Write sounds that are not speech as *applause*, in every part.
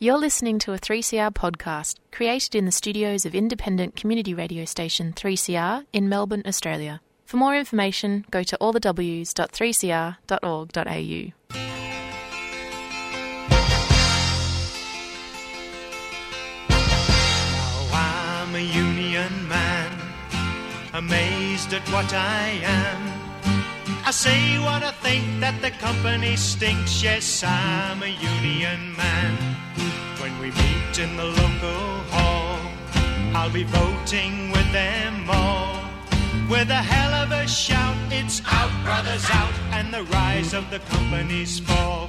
You're listening to a 3CR podcast created in the studios of independent community radio station 3CR in Melbourne, Australia. For more information, go to allthews.3cr.org.au. Now I'm a union man, amazed at what I am. I say what I think that the company stinks. Yes, I'm a union man. When we meet in the local hall, I'll be voting with them all. With a hell of a shout, it's out, brothers, out, and the rise of the company's fall.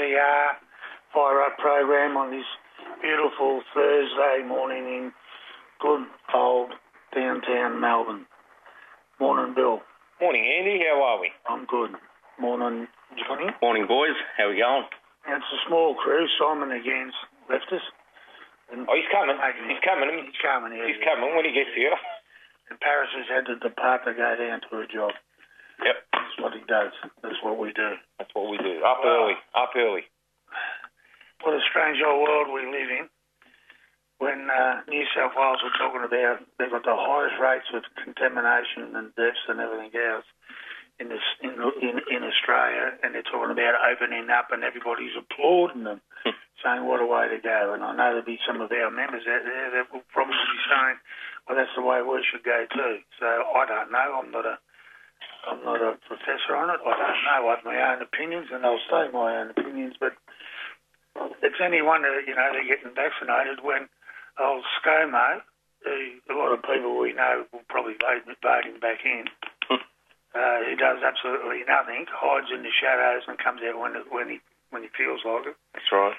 To 3CR Fire Up program on this beautiful Thursday morning in good old downtown Melbourne. Morning, Bill. Morning, Andy. How are we? I'm good. Morning, Johnny. Morning, boys. How are we going? It's a small crew. Simon again's left us. And Oh, he's coming. Making He's coming. He's coming here. He's coming when he gets here. And Paris has had to depart to go down to a job. Yep, That's what he does. That's what we do. that's what we do. Up Wow. early. Up early. What a strange old world we live in. When uh, New South Wales were talking about they've got the highest rates of contamination and deaths and everything else in this in, in in Australia, and they're talking about opening up, and everybody's applauding them, saying what a way to go. And I know there'll be some of our members out there that will probably be saying, well, that's the way we should go too. So I don't know. I'm not a I'm not a professor on it. I don't know. I have my own opinions, and I'll say my own opinions, but it's any wonder that, you know, they're getting vaccinated when old ScoMo, who a lot of people we know will probably vote, vote him back in, uh, he does absolutely nothing, hides in the shadows and comes out when, when he when he feels like it. That's right.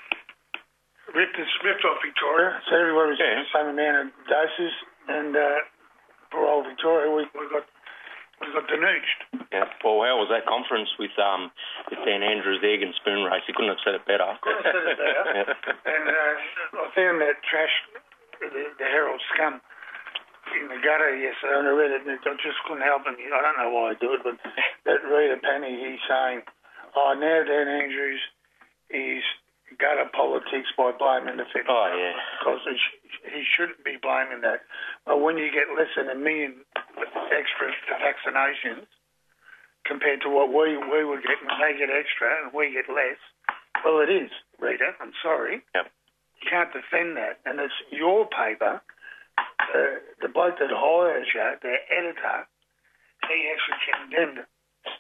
Ripped, is ripped off Victoria, so everybody's Yeah. getting the same amount of doses, and uh, poor old Victoria, we, we got we got denudged. Yeah. Well, how was that conference with um with Dan Andrews, egg and spoon race? He couldn't have said it better. Couldn't have said it better. *laughs* Yeah. And uh, I found that trash, the, the Herald scum, in the gutter yesterday, and I read it, and I just couldn't help it. I don't know why I do it, but that Rita Panahi, he's saying, oh, now Dan Andrews is gutter politics by blaming the federal Oh, yeah. because he, sh- he shouldn't be blaming that. But when you get less than a million extra vaccinations compared to what we, we would get, and they get extra and we get less, well, it is, Rita. I'm sorry. Yep. You can't defend that. And it's your paper. Uh, the bloke that hires you, the editor, he actually condemned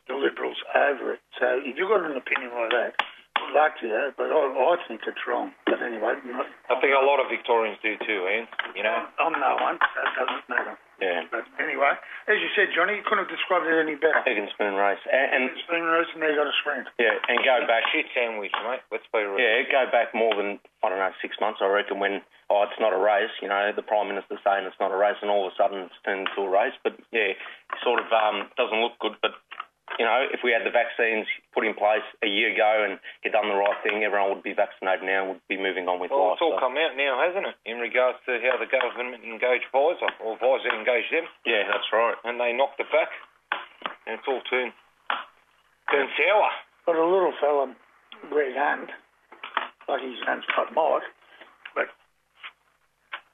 the Liberals over it. So if you've got an opinion like that, good luck but I, I think it's wrong. But anyway, not, I think a lot of Victorians do too, Ian. You know. I'm no one. That doesn't matter. Yeah. But anyway, as you said, Johnny, you couldn't have described it any better. Egg and spoon race, and, and It's been roast and they got a sprint. yeah, and go back. Shit sandwich, mate. Let's be real. Yeah, go back more than I don't know six months. I reckon when oh it's not a race. You know the prime minister saying it's not a race, and all of a sudden it's turned into a race. But yeah, sort of um, doesn't look good. But you know if we had the vaccines put in place a year ago and had done the right thing, everyone would be vaccinated now. and Would be moving on with Well, life. it's all so- come out now, hasn't it, in regards to how the government engaged Pfizer, or Pfizer engaged them, yeah, that's right. and they knocked it back, and it's all turned, turned sour. But a little fella, Greg Hunt, like his name's not Mike, but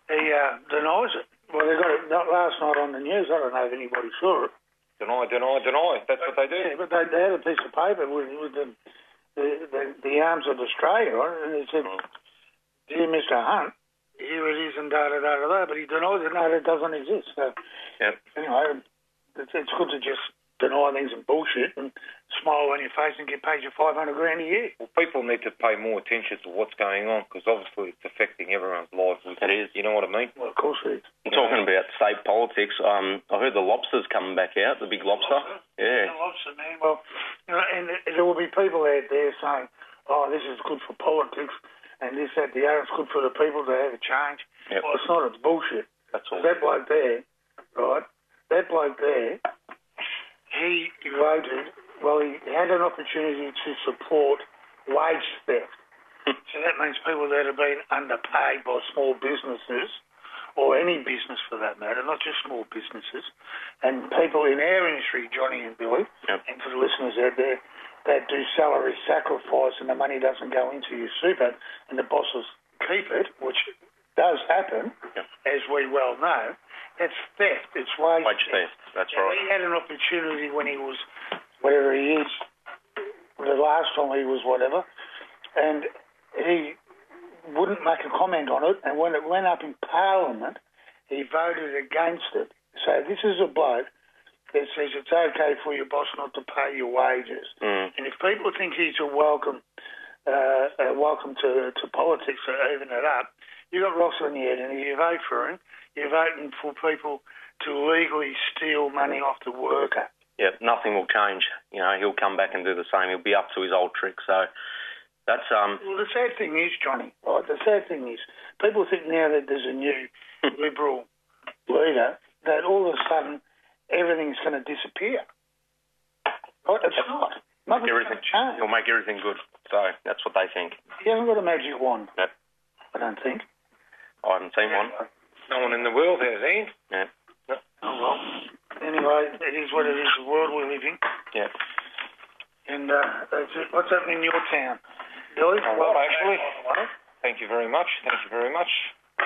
he uh, denies it. Well, they got it last night on the news. I don't know if anybody saw it. Deny, deny, deny. That's what they do. Yeah, but they, they had a piece of paper with, with the, the, the the arms of Australia on it, and it said, mm. "Dear Mr. Hunt, here it is," and da da da da da. But he denies it. No, it doesn't exist. So Yep. anyway, it's, it's good to just deny things and bullshit and smile on your face and get paid your 500 grand a year. Well, people need to pay more attention to what's going on because obviously it's affecting everyone's lives. It is. You know what I mean? Well, of course it is. I'm yeah. talking about state politics, um, I heard the lobster's coming back out, the big lobster. Yeah. Yeah, lobster, man. Well, you know, and there will be people out there saying, oh, this is good for politics and this, that, the other. It's good for the people to have a change. Yep. Well, it's not. It's bullshit. That's all. That bloke there, right, that bloke there, he voted, well, he had an opportunity to support wage theft. Hmm. so that means people that have been underpaid by small businesses, or any business for that matter, not just small businesses, and people in our industry, Johnny and Billy, Yep. and for the listeners out there, that do salary sacrifice and the money doesn't go into your super and the bosses keep it, which does happen, Yep. as we well know, that's theft. It's wage, Wage theft. That's And right. He had an opportunity when he was, whatever he is, the last time he was whatever, and he wouldn't make a comment on it. And when it went up in Parliament, he voted against it. So this is a bloke that says it's okay for your boss not to pay your wages. Mm. And if people think he's a welcome, uh, a welcome to, to politics to even it up, you got rocks on your head, and if you vote for him, you're voting for people to legally steal money off the worker. Yeah, nothing will change. You know, he'll come back and do the same. He'll be up to his old trick. So that's um, Well, the sad thing is, Johnny, right, the sad thing is, people think now that there's a new *laughs* Liberal leader that all of a sudden everything's going to disappear. Right? It's not. Nothing's going everything. to change. He'll make everything good. So that's what they think. He hasn't got a magic wand, Yep. I don't think. I haven't seen one. No one in the world has, Ian. Yeah. Oh, well. Anyway, it is what it is, the world we live in. Yeah. And uh, that's it. What's happening in your town? Billy? A lot, actually. Thank you very much. Thank you very much.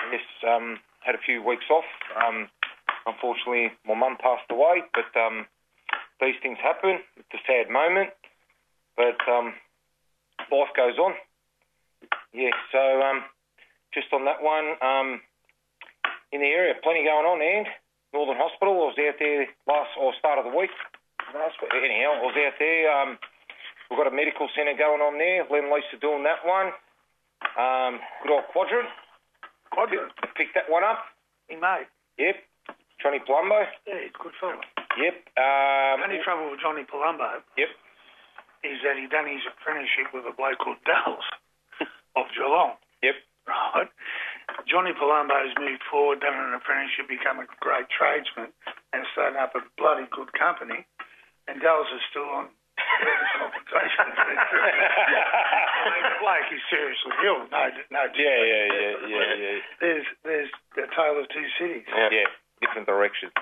Yes, um, had a few weeks off. Um, unfortunately, my mum passed away, but um, these things happen. It's a sad moment, but um, life goes on. Yeah, so um, just on that one, um, in the area, plenty going on, and Northern Hospital. I was out there last or start of the week. Last week. Anyhow, I was out there. Um, we've got a medical centre going on there. Len Lisa doing that one. Um, good old quadrant. Quadrant. Picked that one up. He made. Yep. Johnny Palumbo. Yeah, good fella. Yep. Um, The only trouble with Johnny Palumbo Yep. is that he done his apprenticeship with a bloke called Dallas *laughs* of Geelong. Yep. Right. Johnny Palumbo's moved forward, done an apprenticeship, become a great tradesman, and starting up a bloody good company. And Dallas is still on compensation. *laughs* I mean, the bloke is seriously ill. No, no. Yeah, yeah, yeah, yeah, yeah. There's there's the tale of two cities. Yeah. Different directions.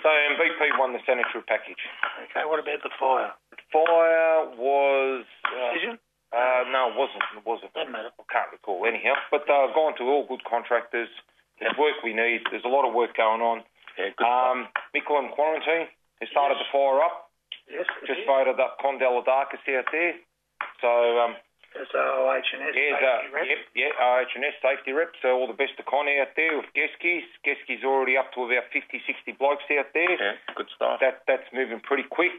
So MVP won the sanitary package. Okay, what about the fire? Fire was. Uh, Decision? Uh, no, it wasn't. It wasn't. Doesn't matter. I can't recall anyhow. But uh, gone to all good contractors. There's work we need. There's a lot of work going on. Yeah. Good. Um, Mickleham Quarantine has started to fire up. Yes. Just voted up Condell Darkest out there. So um, It's OH&S. Here's safety uh, rep. yep, yeah, OH&S safety rep. So all the best to Con out there with Geskies. Geskies already up to about 50, 60 blokes out there. yeah. Good start. That that's moving pretty quick.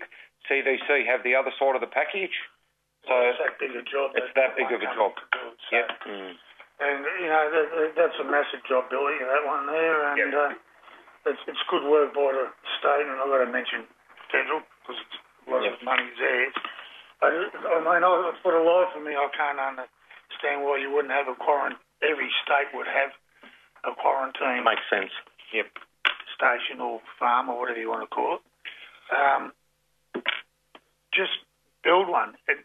CDC have the other side of the package. So it's that big a job. it's that big of a job. do. So- Yep. Mm. And you know that, that- that's a massive job, Billy. That one there, and Yep. uh, it's it's good work by the state. And I've got to mention federal because a lot Yep. of money's there. I, I mean, I, for the life of me, I can't understand why you wouldn't have a quarantine. Every state would have a quarantine Makes sense. Yep. station or farm or whatever you want to call it. Um, just build one it,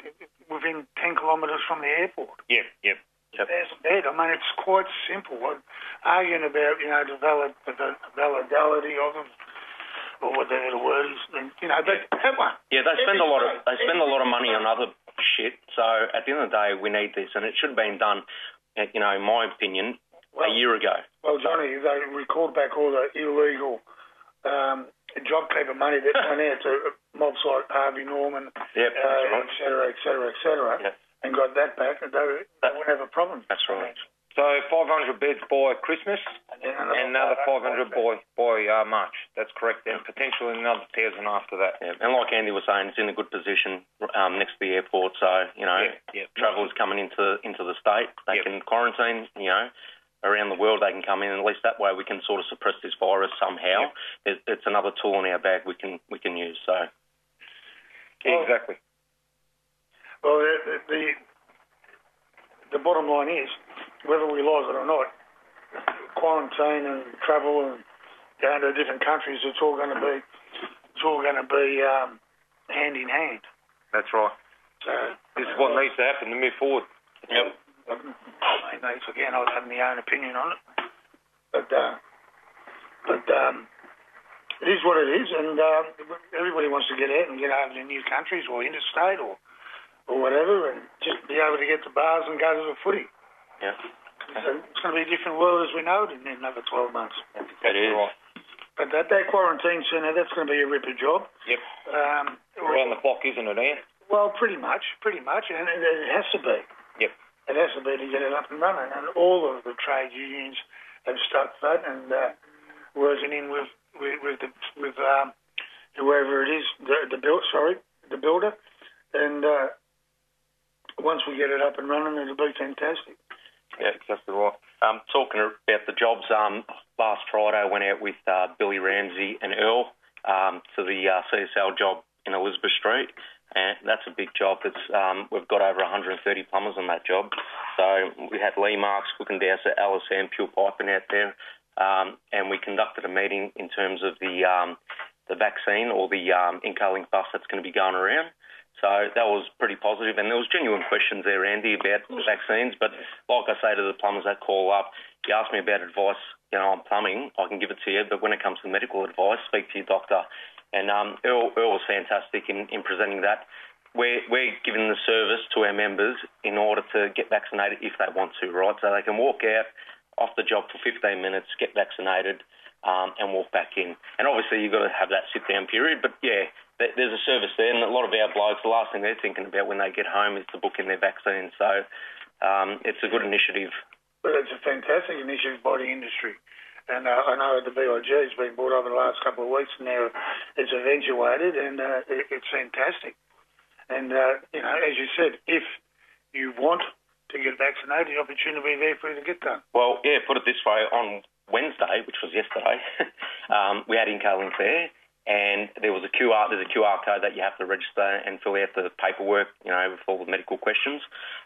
within 10 kilometres from the airport. Yep. Yep. There's a bed. I mean, it's quite simple. Arguing about, you know, the, valid, the validity of them or whatever the word is, and, you know, but that one. Yeah, they spend a lot of they spend a lot of money on other shit. So at the end of the day, we need this, and it should have been done. uh, You know, in my opinion, a year ago. Well, Johnny, they recalled back all the illegal um, JobKeeper money that went out to *laughs* mobs like Harvey Norman, Yep, uh, that's et cetera, et cetera, et cetera, Yep. and got that back, and they, they wouldn't have a problem. That's right. So 500 beds by Christmas And then and another 500 by by uh, March. that's correct. And potentially another thousand after that. Yeah. And like Andy was saying, it's in a good position um, next to the airport. So you know, Yeah, yeah. travellers coming into into the state, they Yep. can quarantine. You know. Around the world, they can come in, and at least that way we can sort of suppress this virus somehow. Yep. It, it's another tool in our bag we can we can use. So Yeah, exactly. Well, the, the, the, the bottom line is, whether we like it or not, quarantine and travel and going to different countries, it's all going to be, it's all going to be um, hand in hand. That's right. So This is what needs to happen to move forward. yep. I mean, again, I have my own opinion on it, but uh, but um, it is what it is, and uh, everybody wants to get out and get over to new countries or interstate or or whatever, and just be able to get to bars and go to the footy. Yeah. So it's going to be a different world as we know it in another 12 months. It is. Right. But that, that quarantine centre, that's going to be a ripper job. Yep. Um, Around the clock, isn't it, Ian? well, pretty much, pretty much, and it, it has to be. It has to be to get it up and running, and all of the trade unions have stuck that and uh, working in with with, with the with um, whoever it is, the, the build, sorry, the builder, and uh, once we get it up and running, it'll be fantastic. Yeah, exactly right. Um, talking about the jobs, um, last Friday I went out with uh, Billy Ramsey and Earl um, to the uh, CSL job in Elizabeth Street, and that's a big job. It's um, we've got over 130 plumbers on that job. So we had Lee Marks, Cook and Dowser, LSM, Pure Piping out there, um, and we conducted a meeting in terms of the um, the vaccine or the um, Incolink bus that's going to be going around. So that was pretty positive, and there was genuine questions there, Andy, about the vaccines. But like I say to the plumbers that call up, you ask me about advice, you know, on plumbing, I can give it to you. But when it comes to medical advice, speak to your doctor. And um, Earl, Earl was fantastic in, in presenting that. We're, we're giving the service to our members in order to get vaccinated if they want to, right? So they can walk out off the job for 15 minutes, get vaccinated, um, and walk back in. And obviously, you've got to have that sit down period. But yeah, there's a service there, and a lot of our blokes, the last thing they're thinking about when they get home is to book in their vaccine. So um, it's a good initiative. But it's a fantastic initiative by the industry. And uh, I know the BIG has been brought over the last couple of weeks, and now it's eventuated, and uh, it, it's fantastic. And, uh, you know, as you said, if you want to get vaccinated, the opportunity there for you to get done. Well, yeah, put it this way: on Wednesday, which was yesterday, *laughs* um, we had Incolink there, and there was a QR. There's a QR code that you have to register and fill out the paperwork, you know, with all the medical questions.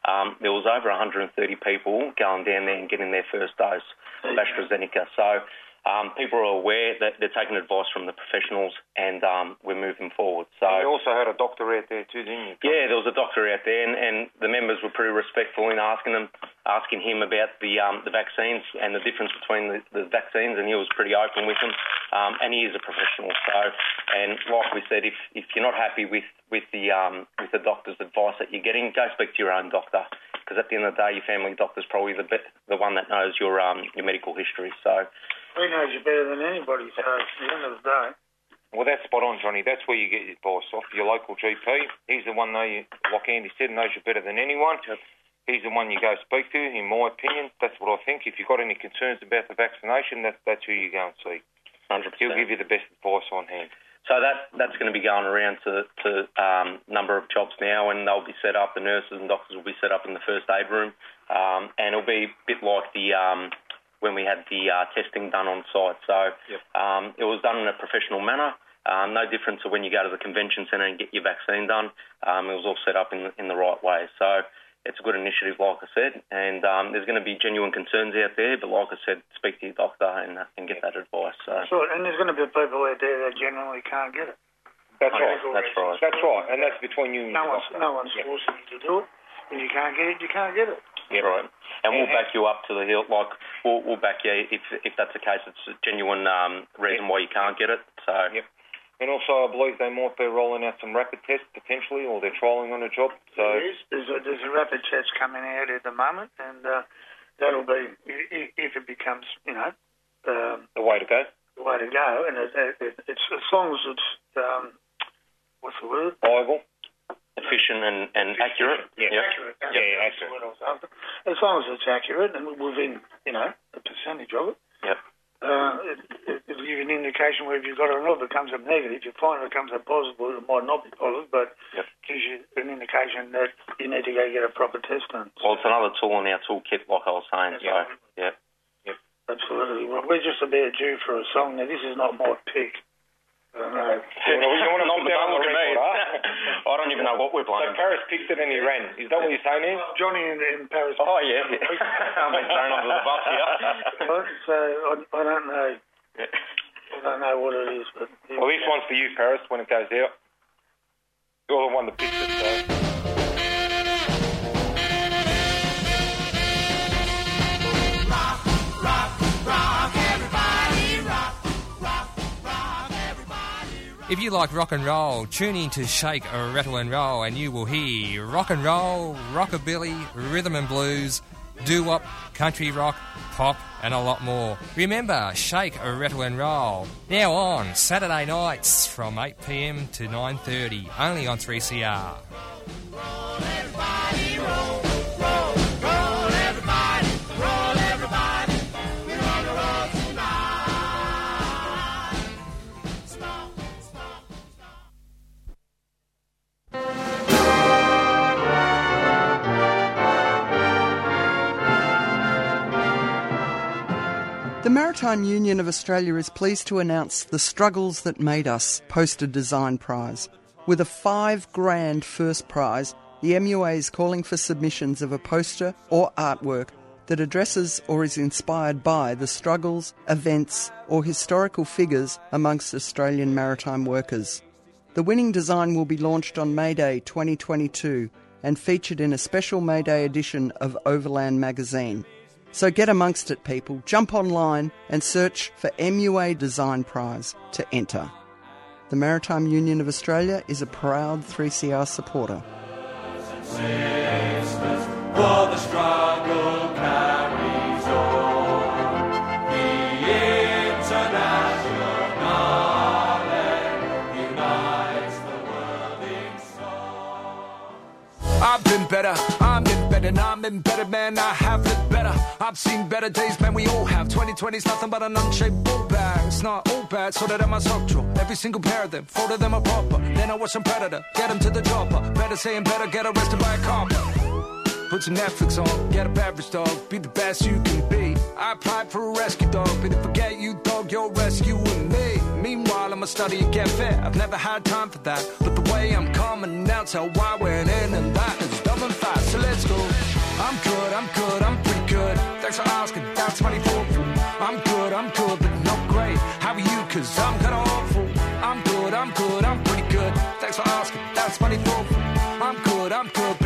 Um, there was over 130 people going down there and getting their first dose of AstraZeneca. So um, people are aware that they're taking advice from the professionals, and um, we're moving forward. So. You also had a doctor out there too, didn't you? Yeah, there was a doctor out there, and, and the members were pretty respectful in asking them, asking him about the um, the vaccines and the difference between the, the vaccines, and he was pretty open with them. Um, and he is a professional, so and like we said, if if you're not happy with with the um, with the doctor's advice that you're getting, go speak to your own doctor, because at the end of the day, your family doctor's probably the be- the one that knows your um your medical history. So He knows you better than anybody, so at the end of the day, Well, that's spot on, Johnny. That's where you get your advice off. Your local GP. He's the one, you, like Andy said, knows you better than anyone. He's the one you go speak to, in my opinion. That's what I think. If you've got any concerns about the vaccination, that's, that's who you go and see. 100%. He'll give you the best advice on hand. So that that's going to be going around to to um, number of jobs now, and they'll be set up. The nurses and doctors will be set up in the first aid room, um, and it'll be a bit like the um, when we had the uh, testing done on site. So Yep. um, it was done in a professional manner. Um, no different to when you go to the convention centre and get your vaccine done. Um, it was all set up in the, in the right way. So it's a good initiative, like I said, and um, there's going to be genuine concerns out there. But like I said, speak to your doctor and, uh, and get that advice. So. that's. And there's going to be people out there that generally can't get it. That's Okay, right. that's right. That's right. And that's between you and No your one's, doctor. no one's Yeah. forcing you to do it. If you can't get it, you can't get it. Yeah, right. And we'll back you up to the hill. Like we'll, we'll back you if if that's the case. It's a genuine um, reason why you can't get it. So Yep. And also, I believe they might be rolling out some rapid tests potentially, or they're trialling on a job. So There is. There's a, there's a rapid test coming out at the moment, and uh, that'll be i- i- if it becomes, you know, um, the way to go. the way to go. And it, it, it's as long as it's um, what's the word? Viable. Efficient and, and accurate. Yeah. Yep. Accurate. Yeah, That's accurate. what I was after. As long as it's accurate and within, you know, a percentage of it, Yep. uh, it, it, to give you an indication where if you've got it or not. If it comes up negative, If you find it comes up positive, it might not be positive, but Yep. gives you an indication that you need to go get a proper test done. Well, it's another tool in our toolkit, like I was saying. So, Yeah. yeah. Absolutely. Well, we're just about due for a song. Now, this is not my pick. Uh-huh. I don't know. You want to Not put the that on the song to me. record, huh? I don't even know what we're playing. So. Paris picked it and he ran. Is that what you're saying here? Johnny in, in Paris. Oh, yeah. *laughs* I'm being thrown under the bus here. *laughs* So I, I don't know. I don't know what it is, but Well, this one's for you, Paris, when it goes out. You're the one that picked it, so. If you like rock and roll, tune in to Shake, uh, Rattle and Roll, and you will hear rock and roll, rockabilly, rhythm and blues, doo-wop, country rock, pop, and a lot more. Remember, Shake, uh, Rattle and Roll. Now on Saturday nights from 8 p.m. to 9:30, only on 3CR. Maritime Union of Australia is pleased to announce the Struggles That Made Us Poster Design Prize. With a five grand first prize, the MUA is calling for submissions of a poster or artwork that addresses or is inspired by the struggles, events, or historical figures amongst Australian maritime workers. The winning design will be launched on May Day 2022 and featured in a special May Day edition of Overland magazine. So get amongst it, people. Jump online and search for MUA Design Prize to enter. The Maritime Union of Australia is a proud 3CR supporter. I've been better, And I'm in better, man. I have it better. I've seen better days, man. We all have. 2020's nothing but an unshaped ball bag. It's not all bad, so that I'm a. Every single pair of them, fold of them are proper. Then I watch some predator, get them to the dropper. Better saying better, get arrested by a copper. Put some Netflix on, get a beverage dog, be the best you can be. I applied for a rescue dog, but if i forget you, dog, you're rescuing me. Meanwhile, I'ma study and get fit. I've never had time for that, but the way I'm coming out, why we're in and that is dumb and fast. So let's go. I'm good, I'm good, I'm pretty good. Thanks for asking, that's money for. I'm good, I'm good, but not great. How are you? Cause I'm kinda awful. I'm good, I'm good, I'm pretty good. Thanks for asking, that's money for. I'm good, I'm good,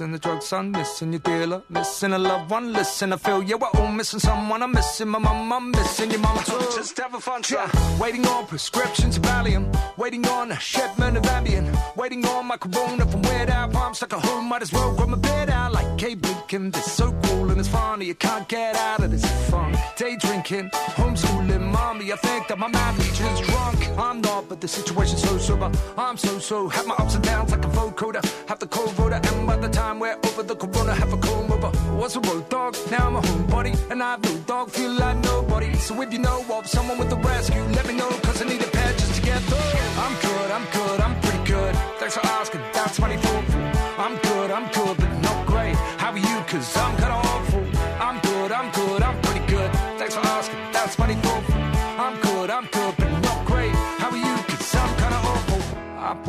Missing the drugs, son, missing your dealer, missing a loved one. Listen, I feel yeah, we're all missing someone. I'm missing my mum, I'm missing your mama too. Just have a fun yeah. Waiting on prescriptions of Valium, waiting on a shipment of Ambien, waiting on my corona from Weird Al. I'm stuck at home, might as well grab my bed out like Kate Blinken. This so cool and it's funny, you can't get out of this funk. Day drinking, homeschooling, mommy. I think that my math teacher's drunk. I'm not, but the situation's so sober. I'm so so, have my ups and downs like a vocoder. Have the cold voter, and by the time we're over the corona, have a comb over. Was a road dog, now I'm a homebody, and I have no dog, feel like nobody. So if you know of someone with a rescue, let me know, cause I need a pet just to get through. I'm good, I'm good, I'm pretty good. Thanks for asking, that's money for. I'm good, I'm good, but not great. How are you? Cause I'm kinda awful.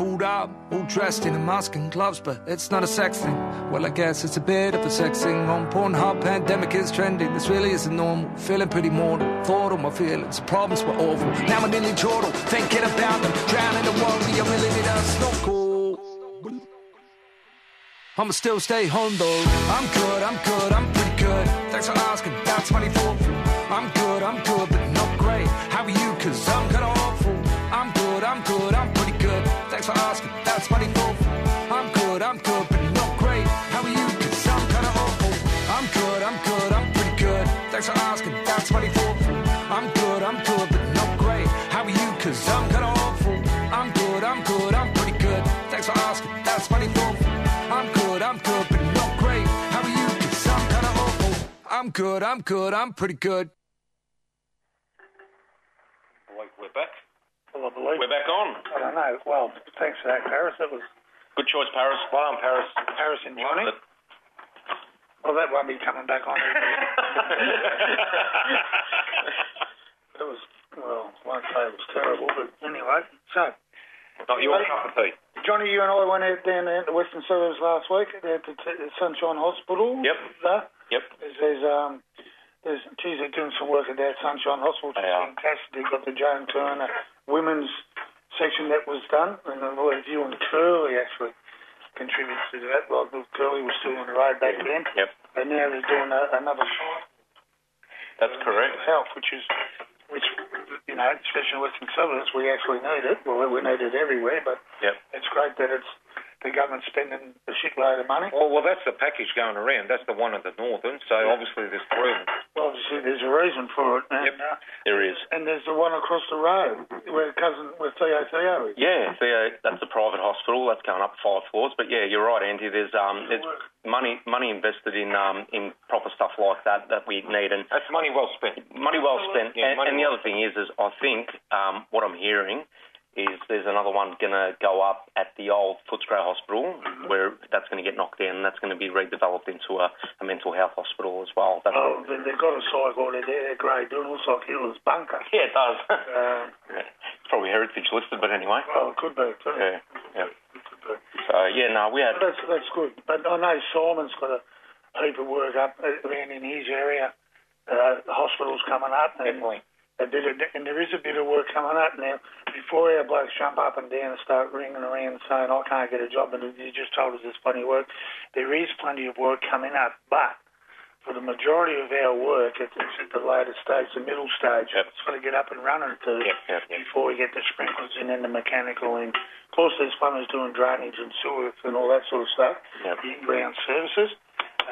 Pulled up, all dressed in a mask and gloves, but it's not a sex thing. Well, I guess it's a bit of a sex thing. On Pornhub, pandemic is trending. This really isn't normal. Feeling pretty mortal. Thought on my feelings, problems were awful. Now I'm nearly chortle, thinking about them. Drowning the do you really need a snorkel? I'ma still stay home though. I'm good, I'm good, I'm pretty good. Thanks for asking, that's money for free. I'm good, I'm good, but not great. How are you? Cause I'm kinda that's for free. I'm good, I'm good, but not great. How are you? Cause I'm kinda awful. I'm good, I'm good, I'm pretty good. Thanks for asking, that's for free. I'm good, I'm good, but not great. How are you? Cause I'm kinda awful. I'm good, I'm good, I'm pretty good. Thanks for asking, that's for free. I'm good, I'm good, but not great. How are you? Cause I'm kinda awful. I'm good, I'm good, I'm pretty good. I believe. We're back on. I don't know. Well, thanks for that, Paris. That was Good choice, Paris. Well done, Paris. Paris and Johnny. Well, that won't be coming back on. It *laughs* was, well, I won't say it was terrible, but anyway. So, Not your cup of tea. Johnny, you and I went out down to the Western Suburbs last week at the Sunshine Hospital. Yep. There. Yep. There's, there's um, there's geez, they're doing some work at that Sunshine Hospital. Which They are. fantastic. They've got the Joan Kirner women's section that was done, and I believe you and Curly actually contributed to that. Well, Curly was still on the road back then, Yep. and now they're doing a, another site That's correct. health, which is, which, you know, especially in Western Suburbs, we actually need it. Well, we need it everywhere, but Yep. it's great that it's the government spending a shitload of money. Well, well, that's the package going around. That's the one at the northern. So obviously there's three. Well, obviously, there's a reason for it. And, Yep. uh, There is. and there's the one across the road where cousin, where Theo Theo is. Yeah, yeah, that's a private hospital. That's going up five floors. But yeah, you're right, Andy. There's um, there's money money invested in um, in proper stuff like that that we need, and That's money well spent. money well spent. Yeah, and, money and the well other thing is, is I think um, what I'm hearing is there's another one going to go up at the old Footscray Hospital, where that's going to get knocked down, and that's going to be redeveloped into a, a mental health hospital as well. That's Oh, they- they've got a site over there, Grey Doon, looks like Hitler's bunker. *laughs* yeah, it does. *laughs* Uh, it's probably heritage listed, but anyway. well, it could be, too. Yeah, yeah. It could be. So yeah, no, we had That's that's good. But I know Simon's got a heap of work up around in his area. Uh, the hospital's coming up, Definitely. A bit of, and there is a bit of work coming up now. Before our blokes jump up and down and start ringing around saying I can't get a job, and you just told us there's plenty of work. There is plenty of work coming up, but for the majority of our work, it's, it's at the later stage, the middle stage. Yep. It's got to get up and running to Yep, yep, yep. before we get the sprinklers in and the mechanical in. Of course, there's plumbers doing drainage and sewers and all that sort of stuff, Yep. in-ground services.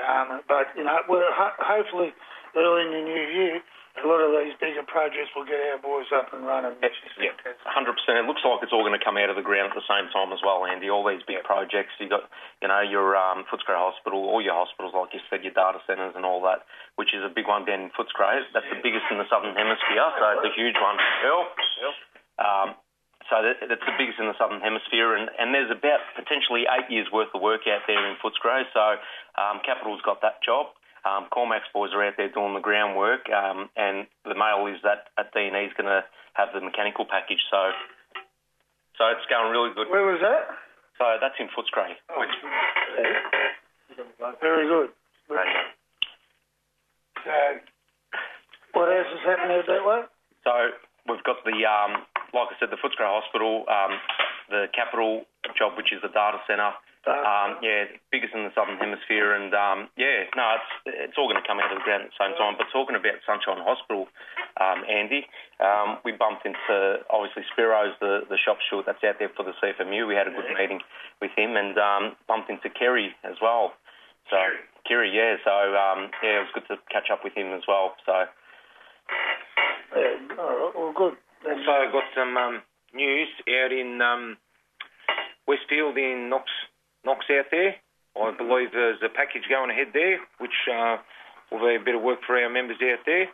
Um, but, you know, we're ho- hopefully early in the new year, a lot of these bigger projects will get our boys up and running. which Yeah, hundred percent. It looks like it's all going to come out of the ground at the same time as well, Andy. All these big projects. You got, you know, your um, Footscray Hospital, all your hospitals, like you said, your data centres and all that, which is a big one down in Footscray. That's the biggest in the southern hemisphere, so it's a huge one. Yep, Um, so that, that's the biggest in the southern hemisphere, and, and there's about potentially eight years worth of work out there in Footscray. So um, Capital's got that job. Um, Cormac's boys are out there doing the groundwork, um, and the mail is that at D&E is going to have the mechanical package. So, so it's going really good. Where was that? So that's in Footscray. Which, Very good. So, what else is happening that way? So we've got the, um, like I said, the Footscray Hospital, um, the capital job, which is the data centre. Um, yeah, biggest in the southern hemisphere, and um, yeah, no, it's it's all going to come out of the ground at the same time. But talking about Sunshine Hospital, um, Andy, um, we bumped into obviously Spiro's the the shop steward that's out there for the CFMU. We had a good meeting with him, and um, bumped into Kerry as well. So Kerry, yeah, so um, yeah, it was good to catch up with him as well. So Yeah, all right, well, good. And, Also got some um, news out in um, Westfield in Knox, Knox out there. I believe there's a package going ahead there, which uh, will be a bit of work for our members out there.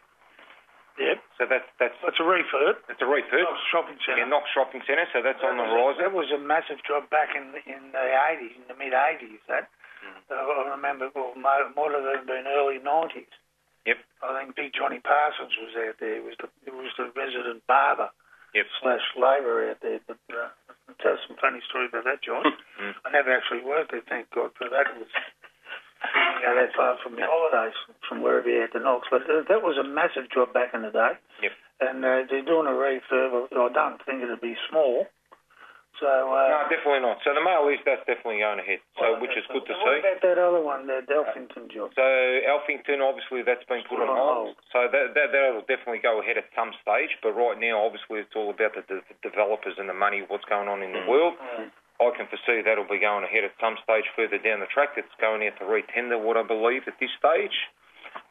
Yep. So that's that's That's a refurb. that's a refurb. Knox Shopping Centre. Yeah, Knox Shopping Centre. So that's on the That was- That was a massive job back in in the eighties, in the mid eighties. That Mm. I remember. Well, might have been early nineties. Yep. I think Big Johnny Parsons was out there. He was the he was the resident barber Yep. slash labourer out there. But uh, tell some funny story about that, John. *laughs* Mm. I never actually worked there. Thank God for that. It was you know, that far from the holidays, from wherever you had to Knox. But uh, that was a massive job back in the day. Yep. And uh, they're doing a refurb. I don't think it'll be small. So, uh, No, definitely not. So the mail is that's definitely going ahead. So which is good to see. what about that other one, the Delphington job? So Alphington, obviously, that's been put on hold. So that, that that'll definitely go ahead at some stage. But right now, obviously, it's all about the, de- developers and the money, what's going on in the world. I can foresee that'll be going ahead at some stage further down the track. It's going out to retender, what I believe at this stage.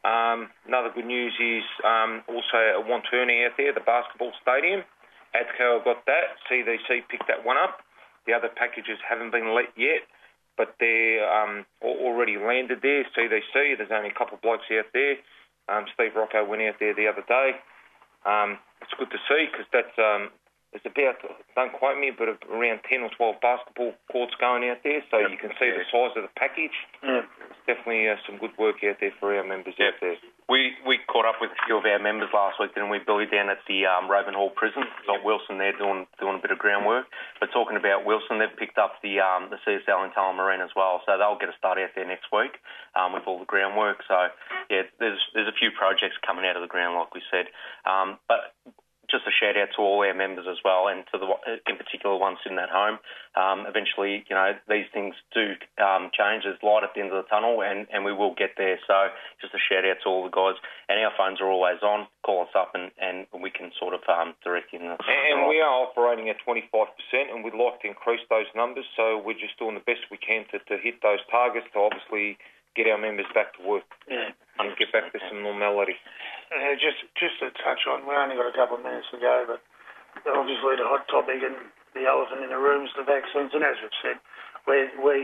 Um, another good news is um, also at Wantirna out there, the basketball stadium. ADCO got that. CDC picked that one up. The other packages haven't been let yet, but they're um, already landed there. CDC, there's only a couple of blokes out there. Um, Steve Rocco went out there the other day. Um, it's good to see because that's um, there's about, don't quote me, but around 10 or 12 basketball courts going out there, so you can see the size of the package. Yeah. It's definitely uh, some good work out there for our members out there. We we caught up with a few of our members last week, didn't we, Billy, down at the um, Ravenhall prison. Got Wilson there doing doing a bit of groundwork. But talking about Wilson, they've picked up the um, the CSL in Tullamarine as well, so they'll get a start out there next week um, with all the groundwork. So yeah, there's there's a few projects coming out of the ground, like we said. Um, but just a shout out to all our members as well, and to the in particular ones in that home. Um, eventually, you know, these things do um, change. There's light at the end of the tunnel, and, and we will get there. So, just a shout out to all the guys. And our phones are always on. Call us up, and, and we can sort of um, direct you. In the, And we are operating at 25%, and we'd like to increase those numbers. So we're just doing the best we can to, to hit those targets to obviously get our members back to work Yeah. and get back to some normality. Uh, just just to touch on, we only got a couple of minutes to go, but obviously the hot topic and the elephant in the room is the vaccines. And as we've said, we we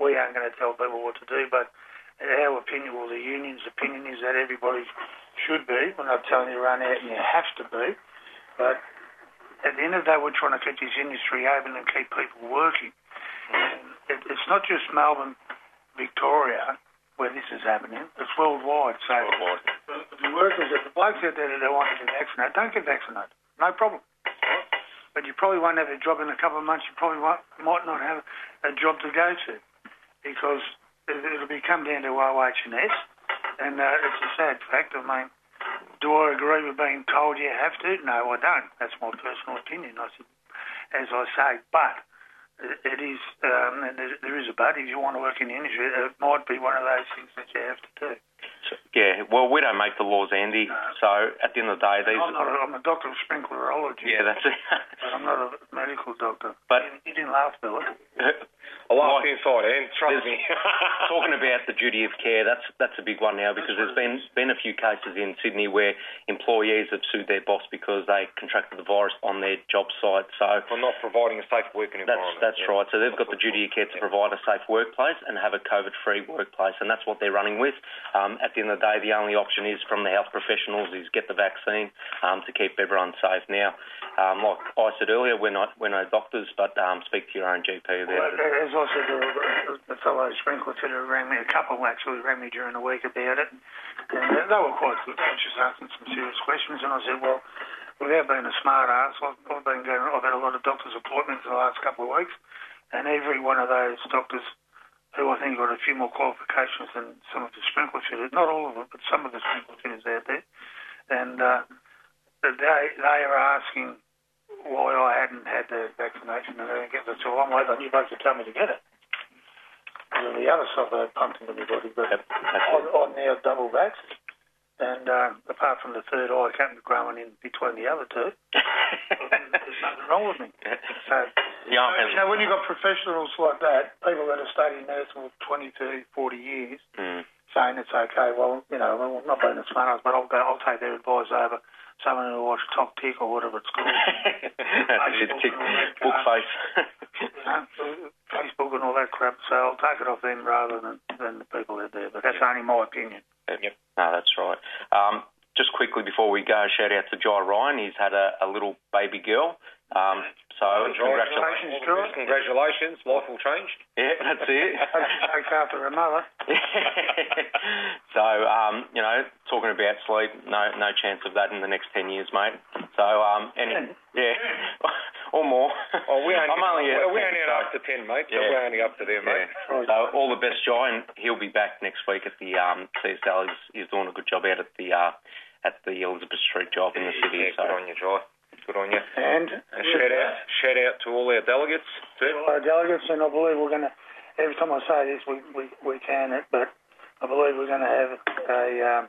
we aren't going to tell people what to do, but our opinion, or the union's opinion, is that everybody should be. We're not telling you to run out and you have to be, but at the end of the day, we're trying to keep this industry open and keep people working. And it, it's not just Melbourne, Victoria, where this is happening. It's worldwide. So the workers, if the blokes out there that don't want to get vaccinated, don't get vaccinated. No problem. But you probably won't have a job in a couple of months. You probably won't, might not have a job to go to because it, it'll be come down to OH&S. And uh, it's a sad fact. I mean, do I agree with being told you have to? No, I don't. That's my personal opinion. I said, as I say, but it, is, um, and there, there is a but. If you want to work in the industry, it might be one of those things that you have to do. So, yeah, well, we don't make the laws, Andy. So at the end of the day, these. I'm not. A, I'm a doctor of sprinklerology. Yeah, that's it. But I'm not a medical doctor. But- you, you didn't laugh, Billy. *laughs* I laughed inside, and trust me. *laughs* Talking about the duty of care, that's that's a big one now because there's been been a few cases in Sydney where employees have sued their boss because they contracted the virus on their job site. So For not providing a safe working that's environment. that's yeah. right. So they've got the duty of care to provide a safe workplace and have a COVID-free workplace, and that's what they're running with. Um, at the end of the day, the only option is from the health professionals is get the vaccine um, to keep everyone safe. Now, um, like I said earlier, we're not we're no doctors, but um, speak to your own GP Well, about it. as I said, the, the fellow sprinkler fitter rang me, a couple actually rang me during the week about it, and they they were quite good. They were just asking some serious questions, and I said, well, without being a smart ass, I've, I've been going, I've had a lot of doctor's appointments in the last couple of weeks, and every one of those doctors who I think got a few more qualifications than some of the sprinkler fitters, not all of them, but some of the sprinkler fitters out there, and uh, they they are asking why I hadn't had the vaccination and I didn't get it. So I'm waiting on you both to tell me to get it. And on the other side, they pumped into my body, but Yep, I'm, I'm now double vaxxed. And um, apart from the third eye currently growing in between the other two, there's nothing wrong with me. So, The arm has- you know, when you've got professionals like that, people that have studied nursing for 20, 30, 40 years, Mm. saying it's okay. Well, you know, I'm not being a smart ass, but I'll go. I'll take their advice over someone who watched Top Tick or whatever it's called. *laughs* It, tick, book face. you *laughs* know, Facebook and all that crap. So I'll take it off them rather than, than the people out there. But that's only my opinion. Yep. No, that's right. Um, just quickly before we go, shout out to Jai Ryan. He's had a, a little baby girl. Um, so congratulations. Congratulations, Congratulations, life will change. Yeah, that's it. Take after her mother. so, um, you know, talking about sleep, no no chance of that in the next 10 years, mate. So, um, any, yeah, *laughs* or more. Oh, we only, *laughs* I'm only we're 10, only up to 10, mate, so Yeah. we're only up to there, mate. Yeah. So all the best, Jai, and he'll be back next week at the um, CSL. He's, he's doing a good job out at the uh, at the Elizabeth Street job in the city. Yeah, so good on you, Jai. Good on you. And And shout out, shout out to all our delegates too. all our delegates, and I believe we're going to. Every time I say this, we we, we can it, but I believe we're going to have a um,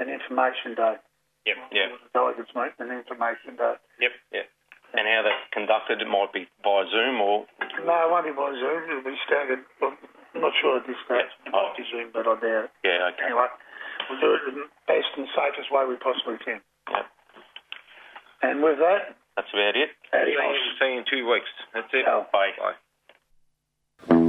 an information day. Yep, yep, Delegates meet an information day. yep, yep. And how that's conducted, it might be by Zoom or No, it won't be by Zoom. It'll be staggered. I'm not sure at this stage. It might be Zoom, but I doubt it. yeah, okay. Anyway, we'll do it in the best and safest way we possibly can. Yep. And with that, That's about it. adios. See you in two weeks. That's it. Ciao. Bye. Bye.